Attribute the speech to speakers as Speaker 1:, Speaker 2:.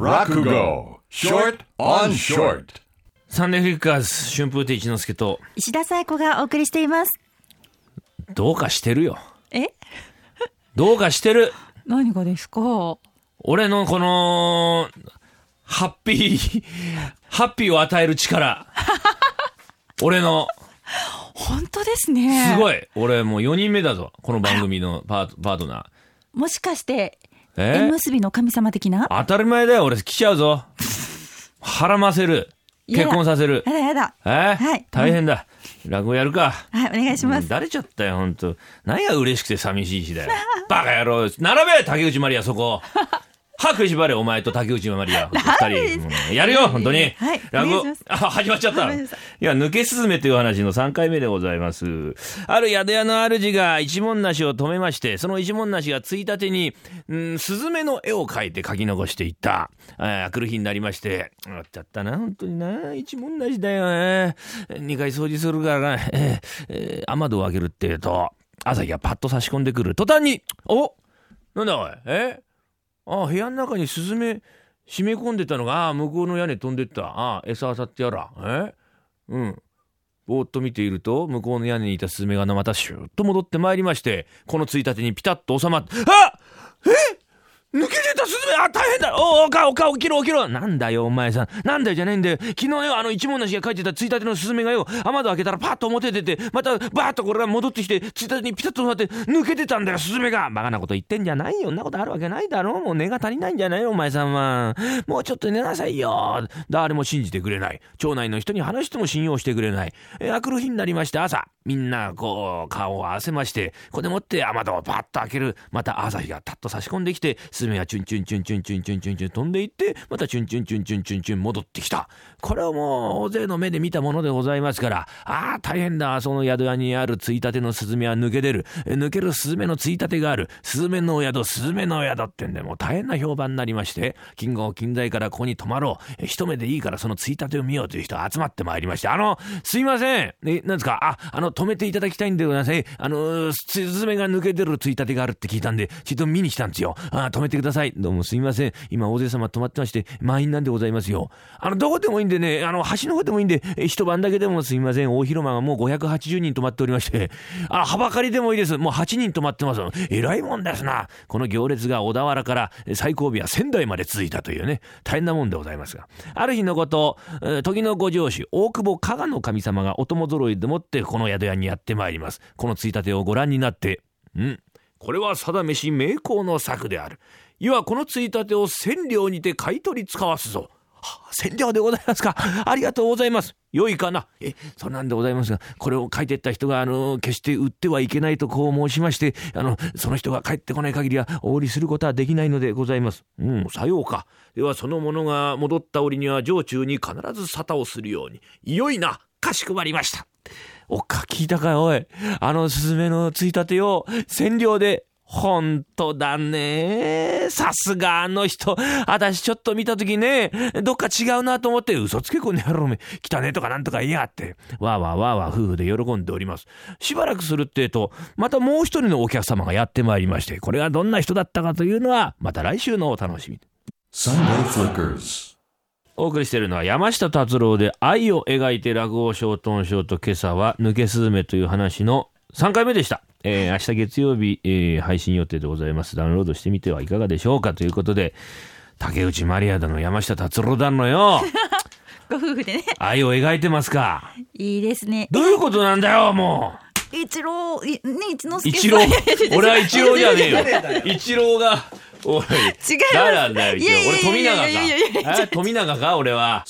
Speaker 1: Rakugo. Short on short.
Speaker 2: サンデーフリッカーズ春風亭一之輔と
Speaker 3: 石田紗友子がお送りしています。
Speaker 2: どうかしてるよ
Speaker 3: え？
Speaker 2: どうかしてる
Speaker 3: 何がですか？
Speaker 2: 俺のこのハッピーハッピーを与える力 俺の
Speaker 3: 本当ですね。い。
Speaker 2: すごい俺もう4人目だぞこの番組のパートパートナー
Speaker 3: もしかして、
Speaker 2: え？
Speaker 3: 縁結びの神様的な？
Speaker 2: 当たり前だよ俺来ちゃうぞ。腹ませる。結婚させる。
Speaker 3: やだやだ。
Speaker 2: え？
Speaker 3: はい。
Speaker 2: 大変だ。落語やるか。
Speaker 3: はい、お願いします。
Speaker 2: だれちゃったよ、本当何が嬉しくて寂しい日だよ。バカ野郎。並べ竹内まりや、そこ。歯食いしばれ、お前と竹内まりや。二人。うんやるよ、本当に。
Speaker 3: はい
Speaker 2: 落語
Speaker 3: お願いしま。
Speaker 2: あ、始まっちゃった。いや、抜けすずめという話の3回目でございます。ある宿屋の主が一文なしを止めまして、その一文なしがついたてに、うん、スズメの絵を描いて書き残していった。あー来る日になりまして、あっちゃったな、本当にな。一文なしだよね。二回掃除するからな、えーえー雨戸を開けるって言うと、朝日がパッと差し込んでくる。途端に、おなんだおい、えあ部屋の中にスズメ締め込んでたのが、ああ、向こうの屋根飛んでった。ああ、餌あさってやら。え？うん。ぼーっと見ていると、向こうの屋根にいたスズメがまたシューッと戻ってまいりまして、このついたてにピタッと収まって、あえ？抜けてたスズメあ大変だ。おおかおか起きろ起きろ。なんだよお前さん。なんだよじゃねえんだよ。昨日よあの一文なしが書いてたついたてのスズメがよ雨戸開けたらパッと表出てまたバーッとこれが戻ってきてついたてにピタッと止まって抜けてたんだよスズメが。バカなこと言ってんじゃないよ。そんなことあるわけないだろもう根が足りないんじゃないのお前さんは。もうちょっと寝なさいよ。誰も信じてくれない。町内の人に話しても信用してくれない。え明くる日になりまして朝。みんなこう顔を合わせましてここでもって雨戸をパッと開けるまた朝日がタッと差し込んできてスズメがチュンチュンチュンチュンチュンチュンチュンチュン飛んでいってまたチュンチュンチュンチュンチュンチュン戻ってきたこれをもう大勢の目で見たものでございますからああ大変だその宿屋にあるついたてのスズメは抜け出る抜けるスズメのついたてがあるスズメのお宿スズメのお宿ってんでもう大変な評判になりまして金剛近代からここに泊まろう一目でいいからそのついたてを見ようという人集まってまいりましてあのすいませんえなんですかああの止めていただきたいんでございます。えあのスズメが抜け出るついたてがあるって聞いたんでちょっと見に来たんですよ。あ止めてください。どうもすいません。今大勢様泊まってまして満員なんでございますよ。あのどこでもいいんでねあの橋の方でもいいんで一晩だけでもすいません。大広間がもう580人泊まっておりまして。あ幅借りでもいいです。もう8人泊まってます。えらいもんですな。この行列が小田原からえ最後尾は仙台まで続いたというね。大変なもんでございますが。ある日のことえー時のご上司大久保加賀の神様がお供揃いでもってこの宿屋にやってまいりますこのついたてをご覧になってうんこれは定めし名工の策であるいわこのついたてを千両にて買い取り使わすぞ千両でございますか。ありがとうございます。良いかな。え、そうなんでございますが、これを書いてった人が、あの、決して売ってはいけないとこう申しまして、あの、その人が帰ってこない限りは、お売りすることはできないのでございます。うん、さようか。では、その者が戻った折には、城中に必ず沙汰をするように。いよいな。かしこまりました。おっか、聞いたかよ、おい。あのスズメのついたてを、千両で、ほんとだね。さすがあの人。私ちょっと見たときね、どっか違うなと思って、嘘つけこの野郎め。来たねとかなんとか言いやって。わーわーわーわー夫婦で喜んでおります。しばらくするってえと、またもう一人のお客様がやってまいりまして、これがどんな人だったかというのは、また来週のお楽しみ。お送りしているのは山下達郎で愛を描いて落語ショートンショート今朝は抜けスズメという話の3回目でした。えー明日月曜日、えー配信予定でございます。ダウンロードしてみてはいかがでしょうかということで、竹内まりやだの山下達郎だのよ。
Speaker 3: ご夫婦でね。
Speaker 2: 愛を描いてますか。
Speaker 3: いいですね。
Speaker 2: どういうことなんだよ、も
Speaker 3: 一郎、いね、一之
Speaker 2: う。
Speaker 3: 輔
Speaker 2: 一郎。俺は一郎じゃねえよ。一郎が、おい
Speaker 3: 違う
Speaker 2: 誰なんだよ。一
Speaker 3: 応
Speaker 2: 俺富永かえ富永か俺は。